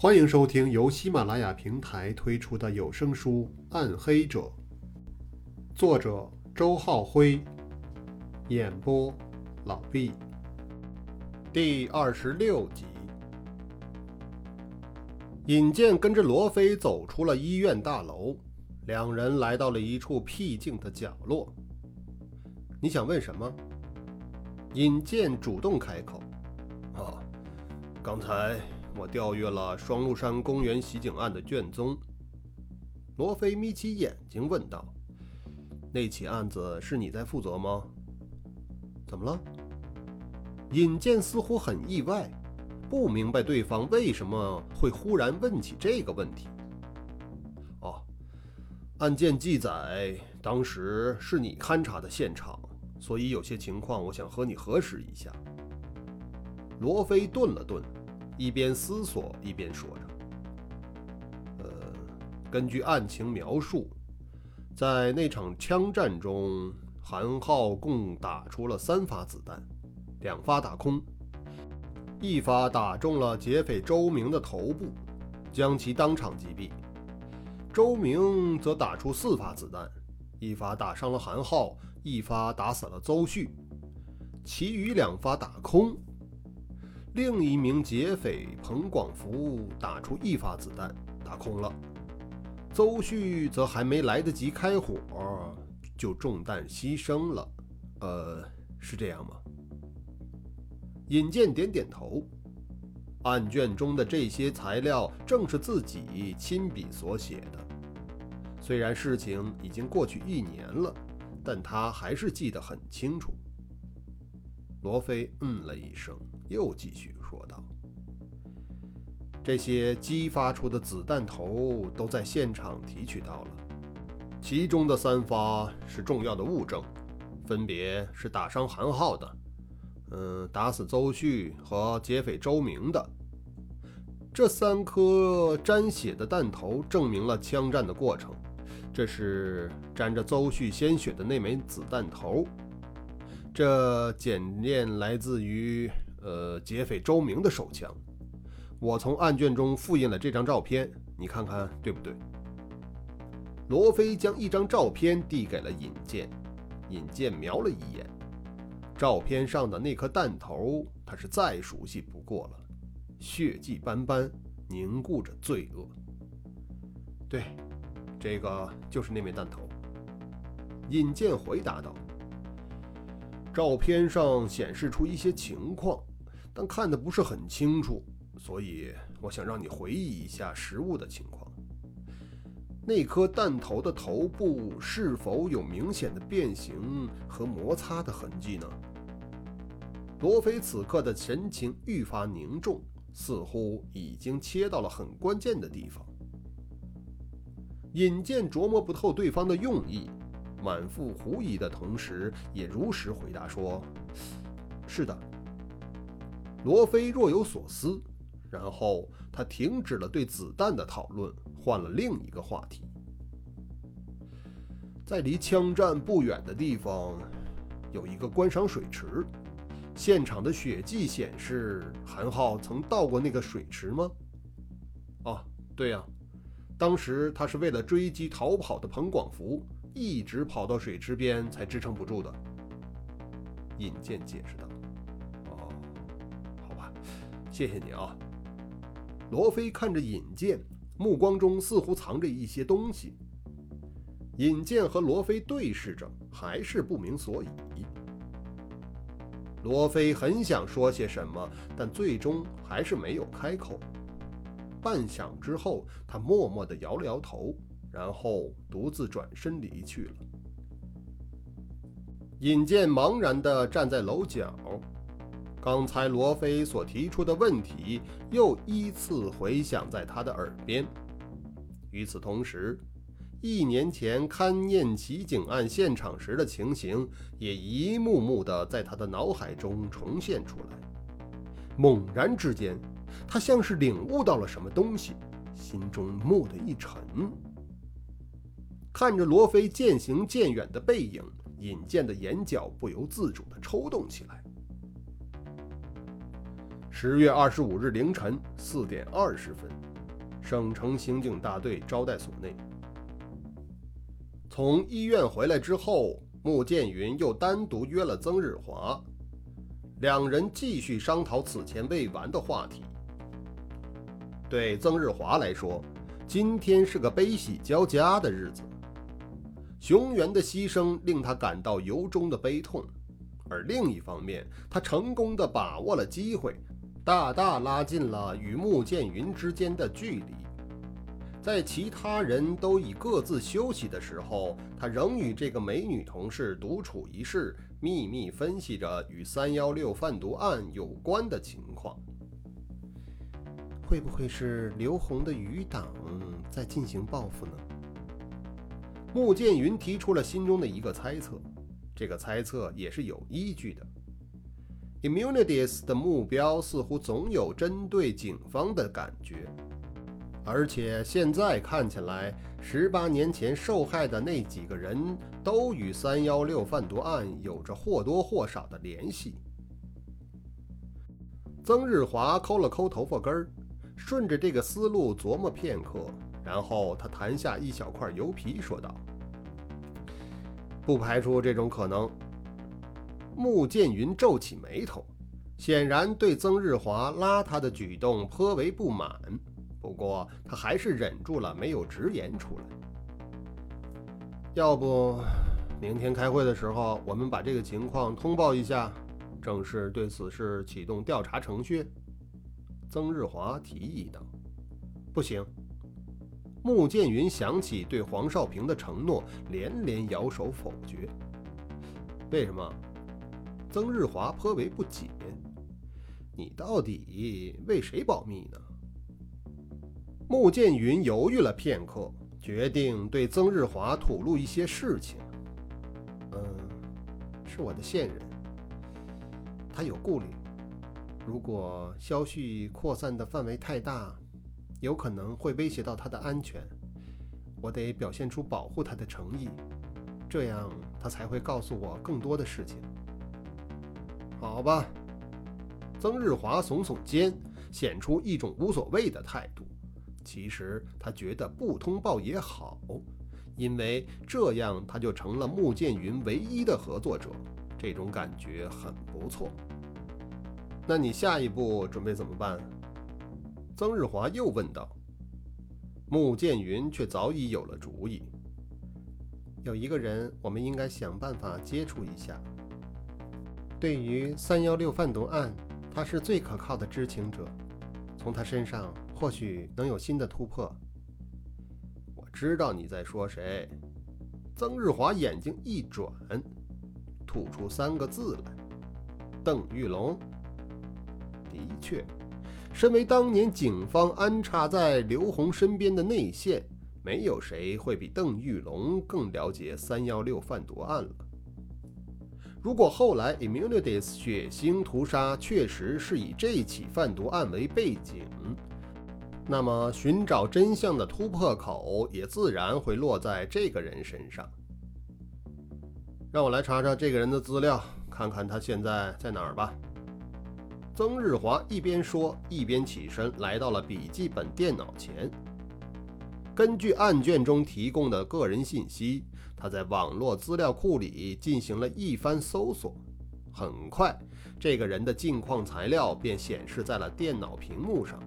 欢迎收听由喜马拉雅平台推出的有声书《暗黑者》，作者周浩辉，演播老毕。第二十六集，尹健跟着罗非走出了医院大楼，两人来到了一处僻静的角落。你想问什么？尹健主动开口：“啊，刚才。”我调阅了双鹿山公园袭警案的卷宗。罗非眯起眼睛问道：“那起案子是你在负责吗？”怎么了？尹健似乎很意外，不明白对方为什么会忽然问起这个问题。哦，案件记载当时是你勘察的现场，所以有些情况我想和你核实一下。罗非顿了顿。一边思索一边说着：“呃，根据案情描述，在那场枪战中，韩浩共打出了三发子弹，两发打空，一发打中了劫匪周明的头部，将其当场击毙；周明则打出四发子弹，一发打伤了韩浩，一发打死了邹旭，其余两发打空。”另一名劫匪彭广福打出一发子弹，打空了。邹旭则还没来得及开火，就中弹牺牲了。呃，是这样吗？尹健点点头。案卷中的这些材料正是自己亲笔所写的。虽然事情已经过去一年了，但他还是记得很清楚。罗非嗯了一声。又继续说道：“这些激发出的子弹头都在现场提取到了，其中的三发是重要的物证，分别是打伤韩浩的，嗯，打死邹旭和劫匪周明的。这三颗沾血的弹头证明了枪战的过程。这是沾着邹旭鲜血的那枚子弹头，这检验来自于。”呃，劫匪周明的手枪，我从案卷中复印了这张照片，你看看对不对？罗非将一张照片递给了尹健，尹健瞄了一眼，照片上的那颗弹头，他是再熟悉不过了，血迹斑斑，凝固着罪恶。对，这个就是那枚弹头。尹健回答道。照片上显示出一些情况。但看的不是很清楚，所以我想让你回忆一下实物的情况。那颗弹头的头部是否有明显的变形和摩擦的痕迹呢？罗非此刻的神情愈发凝重，似乎已经切到了很关键的地方。尹健琢磨不透对方的用意，满腹狐疑的同时，也如实回答说：“是的。”罗非若有所思，然后他停止了对子弹的讨论，换了另一个话题。在离枪战不远的地方，有一个观赏水池。现场的血迹显示，韩浩曾到过那个水池吗？哦，对呀，当时他是为了追击逃跑的彭广福，一直跑到水池边才支撑不住的。尹健解释道。谢谢你啊，罗非看着尹健，目光中似乎藏着一些东西。尹健和罗非对视着，还是不明所以。罗非很想说些什么，但最终还是没有开口。半晌之后，他默默地摇了摇头，然后独自转身离去了。尹健茫然地站在楼角。刚才罗非所提出的问题又依次回响在他的耳边。与此同时，一年前勘验奇警案现场时的情形也一幕幕的在他的脑海中重现出来。猛然之间，他像是领悟到了什么东西，心中蓦地一沉。看着罗非渐行渐远的背影，尹健的眼角不由自主地抽动起来。十月二十五日凌晨四点二十分，省城刑警大队招待所内。从医院回来之后，穆建云又单独约了曾日华，两人继续商讨此前未完的话题。对曾日华来说，今天是个悲喜交加的日子。熊原的牺牲令他感到由衷的悲痛，而另一方面，他成功的把握了机会。大大拉近了与穆剑云之间的距离，在其他人都已各自休息的时候，他仍与这个美女同事独处一室，秘密分析着与三幺六贩毒案有关的情况。会不会是刘红的余党在进行报复呢？穆剑云提出了心中的一个猜测，这个猜测也是有依据的。Immunities 的目标似乎总有针对警方的感觉，而且现在看起来，十八年前受害的那几个人都与三幺六贩毒案有着或多或少的联系。曾日华抠了抠头发根儿，顺着这个思路琢磨片刻，然后他弹下一小块油皮，说道：“不排除这种可能。”穆剑云皱起眉头，显然对曾日华拉他的举动颇为不满。不过他还是忍住了，没有直言出来。要不，明天开会的时候，我们把这个情况通报一下，正式对此事启动调查程序。曾日华提议道：“不行。”穆剑云想起对黄少平的承诺，连连摇手否决。为什么？曾日华颇为不解：“你到底为谁保密呢？”穆剑云犹豫了片刻，决定对曾日华吐露一些事情。“嗯，是我的线人，他有顾虑。如果消息扩散的范围太大，有可能会威胁到他的安全。我得表现出保护他的诚意，这样他才会告诉我更多的事情。”好吧，曾日华耸耸肩，显出一种无所谓的态度。其实他觉得不通报也好，因为这样他就成了穆剑云唯一的合作者，这种感觉很不错。那你下一步准备怎么办？曾日华又问道。穆剑云却早已有了主意。有一个人，我们应该想办法接触一下。对于三幺六贩毒案，他是最可靠的知情者，从他身上或许能有新的突破。我知道你在说谁。曾日华眼睛一转，吐出三个字来：邓玉龙。的确，身为当年警方安插在刘红身边的内线，没有谁会比邓玉龙更了解三幺六贩毒案了。如果后来 Immunities 血腥屠杀确实是以这起贩毒案为背景，那么寻找真相的突破口也自然会落在这个人身上。让我来查查这个人的资料，看看他现在在哪儿吧。曾日华一边说，一边起身来到了笔记本电脑前。根据案卷中提供的个人信息。他在网络资料库里进行了一番搜索，很快，这个人的近况材料便显示在了电脑屏幕上。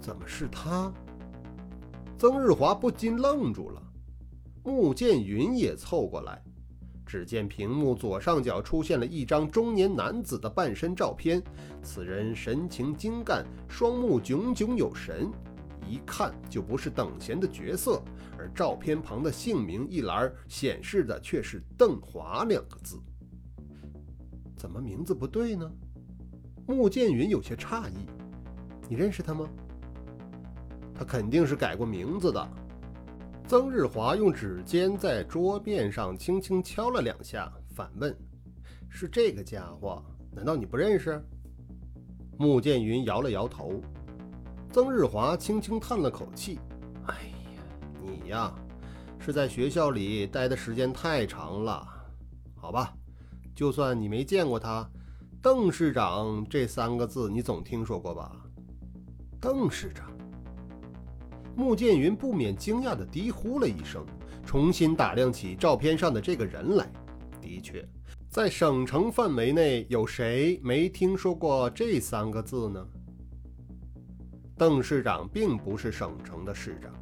怎么是他？曾日华不禁愣住了。穆剑云也凑过来，只见屏幕左上角出现了一张中年男子的半身照片，此人神情精干，双目炯炯有神。一看就不是等闲的角色，而照片旁的姓名一栏显示的却是邓华两个字，怎么名字不对呢？穆剑云有些诧异：“你认识他吗？”他肯定是改过名字的。曾日华用指尖在桌面上轻轻敲了两下，反问：“是这个家伙？难道你不认识？”穆剑云摇了摇头。曾日华轻轻叹了口气：“哎呀，你呀，是在学校里待的时间太长了。好吧，就算你没见过他，邓市长这三个字你总听说过吧？邓市长。穆剑云不免惊讶地低呼了一声，重新打量起照片上的这个人来。的确，在省城范围内，有谁没听说过这三个字呢？邓市长并不是省城的市长，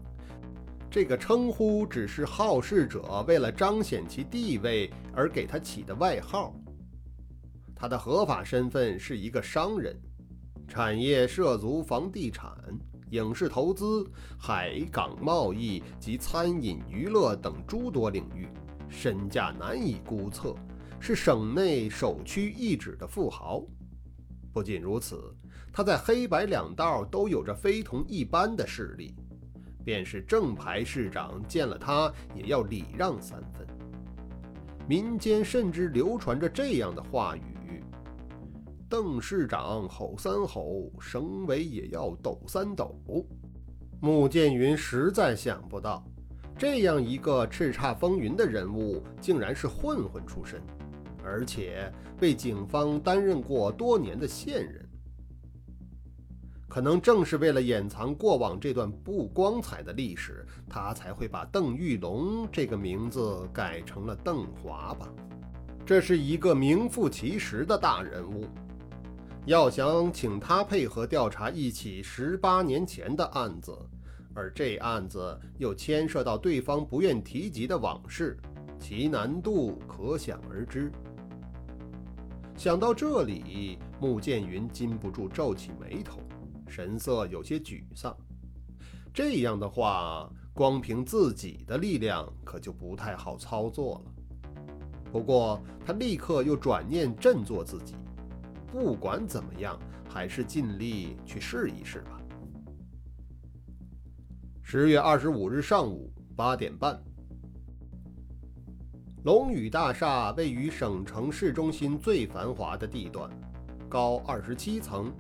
这个称呼只是好事者为了彰显其地位而给他起的外号。他的合法身份是一个商人，产业涉足房地产。影视投资、海港贸易及餐饮娱乐等诸多领域，身价难以估测，是省内首屈一指的富豪。不仅如此，他在黑白两道都有着非同一般的势力，便是正牌市长见了他也要礼让三分。民间甚至流传着这样的话语。邓市长吼三吼，省委也要抖三抖。穆剑云实在想不到，这样一个叱咤风云的人物，竟然是混混出身，而且被警方担任过多年的线人。可能正是为了掩藏过往这段不光彩的历史，他才会把邓玉龙这个名字改成了邓华吧。这是一个名副其实的大人物。要想请他配合调查一起十八年前的案子，而这案子又牵涉到对方不愿提及的往事，其难度可想而知。想到这里，穆剑云禁不住皱起眉头，神色有些沮丧。这样的话，光凭自己的力量可就不太好操作了。不过，他立刻又转念振作自己。不管怎么样，还是尽力去试一试吧。十月二十五日上午八点半，龙宇大厦位于省城市中心最繁华的地段，高二十七层，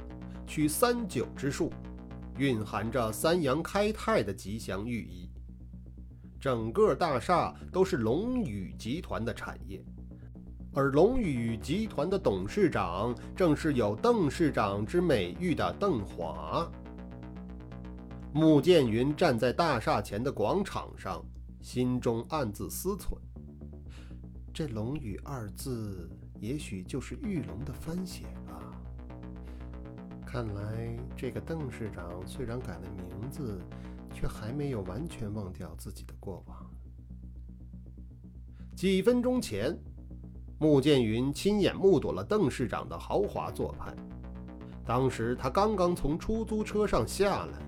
取三九之数，蕴含着三阳开泰的吉祥寓意。整个大厦都是龙宇集团的产业。而龙宇集团的董事长正是有“邓市长”之美誉的邓华。穆剑云站在大厦前的广场上，心中暗自思忖：这“龙宇”二字，也许就是玉龙的翻写。看来，这个邓市长虽然改了名字，却还没有完全忘掉自己的过往。几分钟前。穆剑云亲眼目睹了邓市长的豪华做派。当时他刚刚从出租车上下来，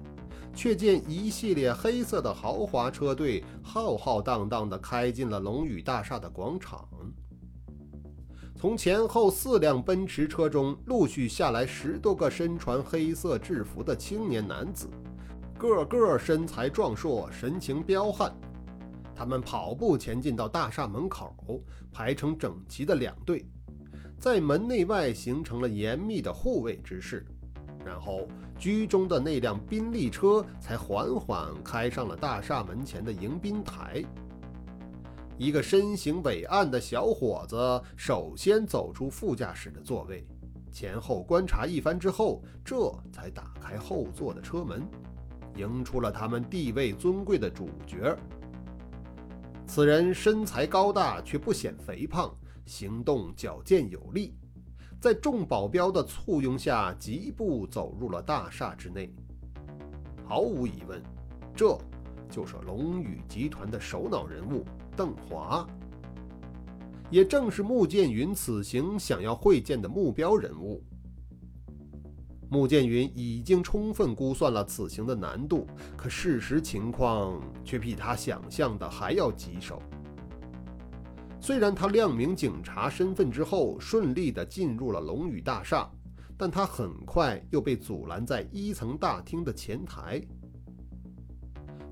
却见一系列黑色的豪华车队浩浩荡荡地开进了龙宇大厦的广场。从前后四辆奔驰车中陆续下来十多个身穿黑色制服的青年男子，个个身材壮硕，神情彪悍。他们跑步前进到大厦门口，排成整齐的两队，在门内外形成了严密的护卫之势。然后，居中的那辆宾利车才缓缓开上了大厦门前的迎宾台。一个身形伟岸的小伙子首先走出副驾驶的座位，前后观察一番之后，这才打开后座的车门，迎出了他们地位尊贵的主角。此人身材高大，却不显肥胖，行动矫健有力，在众保镖的簇拥下，疾步走入了大厦之内。毫无疑问，这就是龙宇集团的首脑人物邓华，也正是穆剑云此行想要会见的目标人物。穆剑云已经充分估算了此行的难度，可事实情况却比他想象的还要棘手。虽然他亮明警察身份之后，顺利地进入了龙宇大厦，但他很快又被阻拦在一层大厅的前台。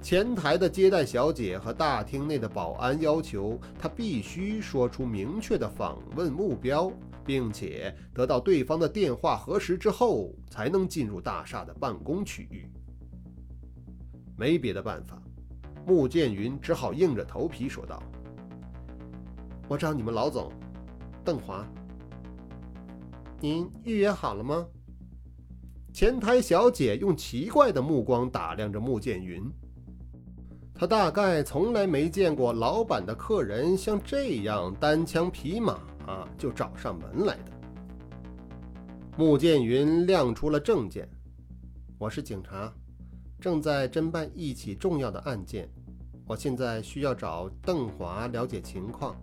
前台的接待小姐和大厅内的保安要求他必须说出明确的访问目标。并且得到对方的电话核实之后，才能进入大厦的办公区域。没别的办法，穆剑云只好硬着头皮说道：“我找你们老总，邓华。”您预约好了吗？前台小姐用奇怪的目光打量着穆剑云。他大概从来没见过老板的客人像这样单枪匹马就找上门来的。穆剑云亮出了证件：“我是警察，正在侦办一起重要的案件，我现在需要找邓华了解情况。”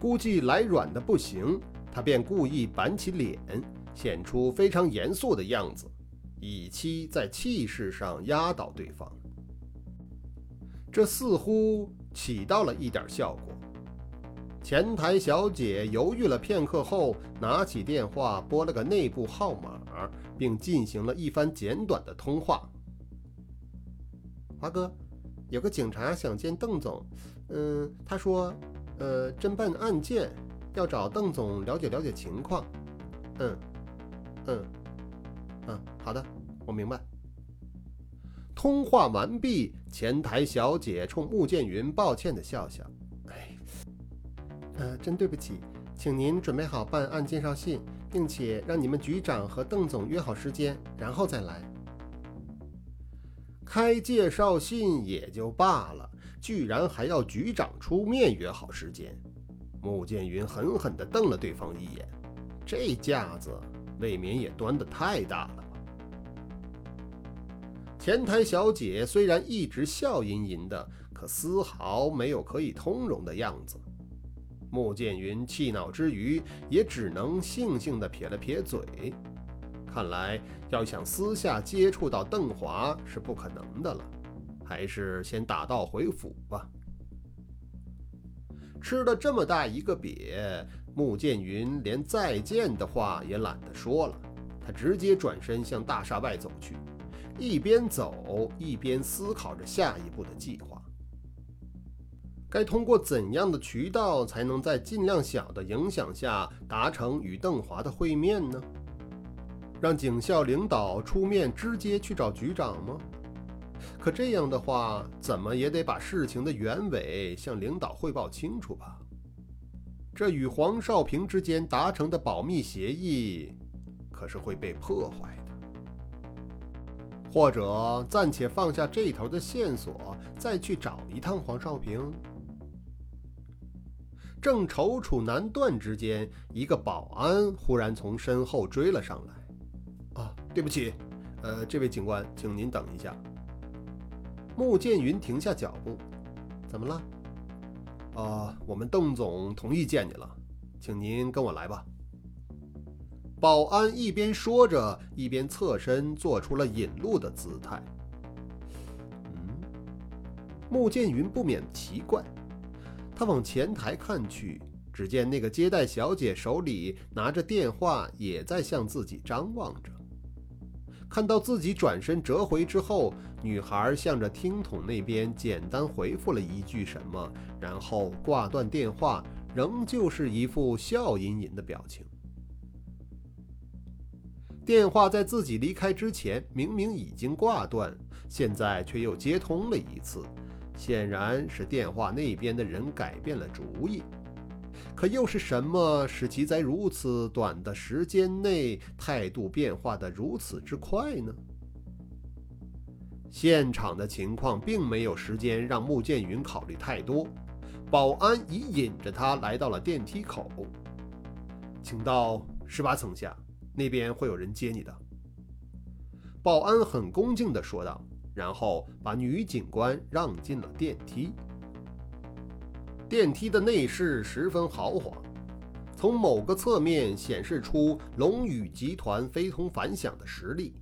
估计来软的不行，他便故意板起脸。显出非常严肃的样子，以期在气势上压倒对方。这似乎起到了一点效果。前台小姐犹豫了片刻后，拿起电话拨了个内部号码，并进行了一番简短的通话。华哥，有个警察想见邓总。嗯，他说，呃，侦办案件要找邓总了解了解情况。嗯。嗯，嗯，好的，我明白。通话完毕，前台小姐冲穆剑云抱歉的笑笑：“哎，呃，真对不起，请您准备好办案介绍信，并且让你们局长和邓总约好时间，然后再来。开介绍信也就罢了，居然还要局长出面约好时间。”穆剑云狠狠地瞪了对方一眼，这架子。未免也端得太大了？前台小姐虽然一直笑吟吟的，可丝毫没有可以通融的样子。穆剑云气恼之余，也只能悻悻地撇了撇嘴。看来要想私下接触到邓华是不可能的了，还是先打道回府吧。吃了这么大一个瘪。穆剑云连再见的话也懒得说了，他直接转身向大厦外走去，一边走一边思考着下一步的计划。该通过怎样的渠道才能在尽量小的影响下达成与邓华的会面呢？让警校领导出面直接去找局长吗？可这样的话，怎么也得把事情的原委向领导汇报清楚吧。这与黄少平之间达成的保密协议，可是会被破坏。或者暂且放下这头的线索，再去找一趟黄少平。正踌躇难断之间，一个保安忽然从身后追了上来。“啊，对不起，呃，这位警官，请您等一下。”穆剑云停下脚步，“怎么了？”啊，我们邓总同意见你了，请您跟我来吧。保安一边说着，一边侧身做出了引路的姿态。嗯，穆剑云不免奇怪，他往前台看去，只见那个接待小姐手里拿着电话，也在向自己张望着。看到自己转身折回之后，女孩向着听筒那边简单回复了一句什么，然后挂断电话，仍旧是一副笑吟吟的表情。电话在自己离开之前明明已经挂断，现在却又接通了一次，显然是电话那边的人改变了主意。可又是什么使其在如此短的时间内态度变化的如此之快呢？现场的情况并没有时间让穆剑云考虑太多，保安已引着他来到了电梯口，请到十八层下，那边会有人接你的。保安很恭敬地说道，然后把女警官让进了电梯。电梯的内饰十分豪华，从某个侧面显示出龙宇集团非同凡响的实力。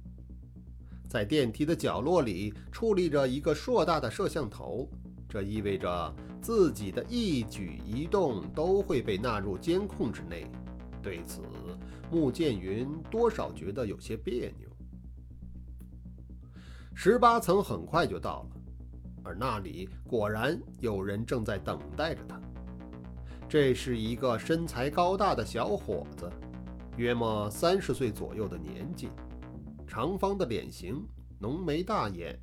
在电梯的角落里矗立着一个硕大的摄像头，这意味着自己的一举一动都会被纳入监控之内。对此，穆剑云多少觉得有些别扭。十八层很快就到了。而那里果然有人正在等待着他。这是一个身材高大的小伙子，约莫三十岁左右的年纪，长方的脸型，浓眉大眼，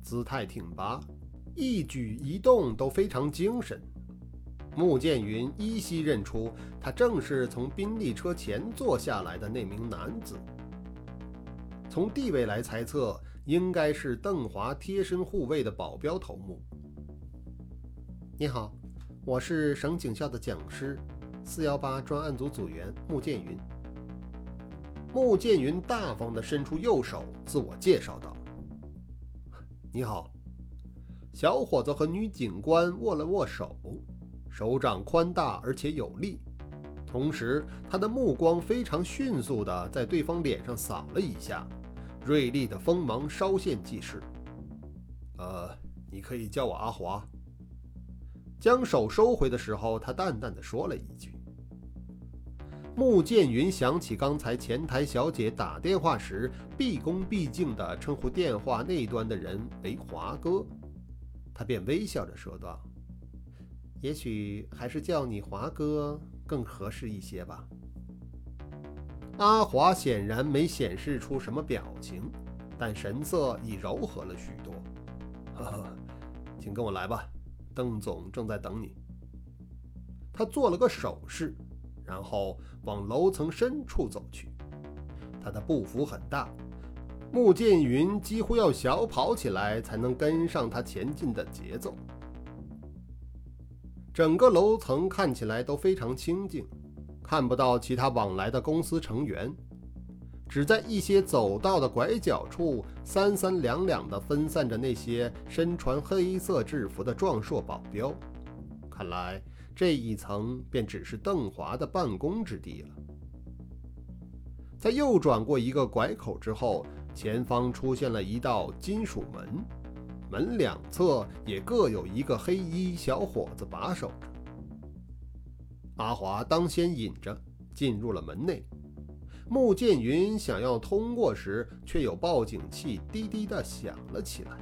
姿态挺拔，一举一动都非常精神。穆剑云依稀认出，他正是从宾利车前坐下来的那名男子。从地位来猜测，应该是邓华贴身护卫的保镖头目。你好，我是省警校的讲师，四幺八专案组组员穆剑云。穆剑云大方地伸出右手，自我介绍道：“你好。”小伙子和女警官握了握手。手掌宽大而且有力，同时他的目光非常迅速地在对方脸上扫了一下，锐利的锋芒稍现即逝。呃，你可以叫我阿华。将手收回的时候，他淡淡的说了一句。穆剑云想起刚才前台小姐打电话时毕恭毕敬地称呼电话那端的人为华哥，他便微笑着说道。也许还是叫你华哥更合适一些吧。阿华显然没显示出什么表情，但神色已柔和了许多。呵呵，请跟我来吧，邓总正在等你。他做了个手势，然后往楼层深处走去。他的步幅很大，穆剑云几乎要小跑起来才能跟上他前进的节奏。整个楼层看起来都非常清静，看不到其他往来的公司成员，只在一些走道的拐角处三三两两地分散着那些身穿黑色制服的壮硕保镖。看来这一层便只是邓华的办公之地了。在右转过一个拐口之后，前方出现了一道金属门。门两侧也各有一个黑衣小伙子把守着。阿华当先引着进入了门内。穆剑云想要通过时，却有报警器滴滴地响了起来。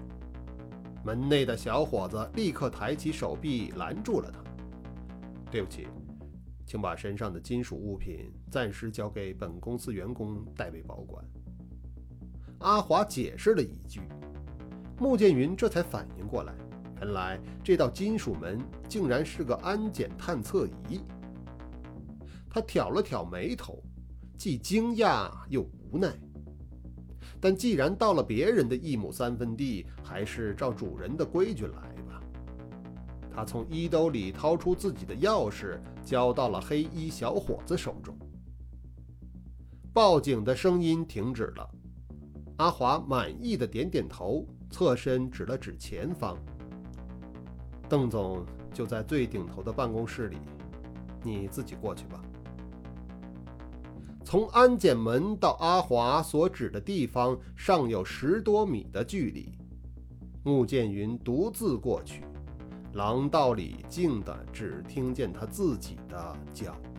门内的小伙子立刻抬起手臂拦住了他。对不起，请把身上的金属物品暂时交给本公司员工代为保管。阿华解释了一句。穆剑云这才反应过来，原来这道金属门竟然是个安检探测仪。他挑了挑眉头，既惊讶又无奈。但既然到了别人的一亩三分地，还是照主人的规矩来吧。他从衣兜里掏出自己的钥匙，交到了黑衣小伙子手中。报警的声音停止了。阿华满意的点点头。侧身指了指前方，邓总就在最顶头的办公室里，你自己过去吧。从安检门到阿华所指的地方，尚有十多米的距离。穆剑云独自过去，廊道里静的只听见他自己的脚步。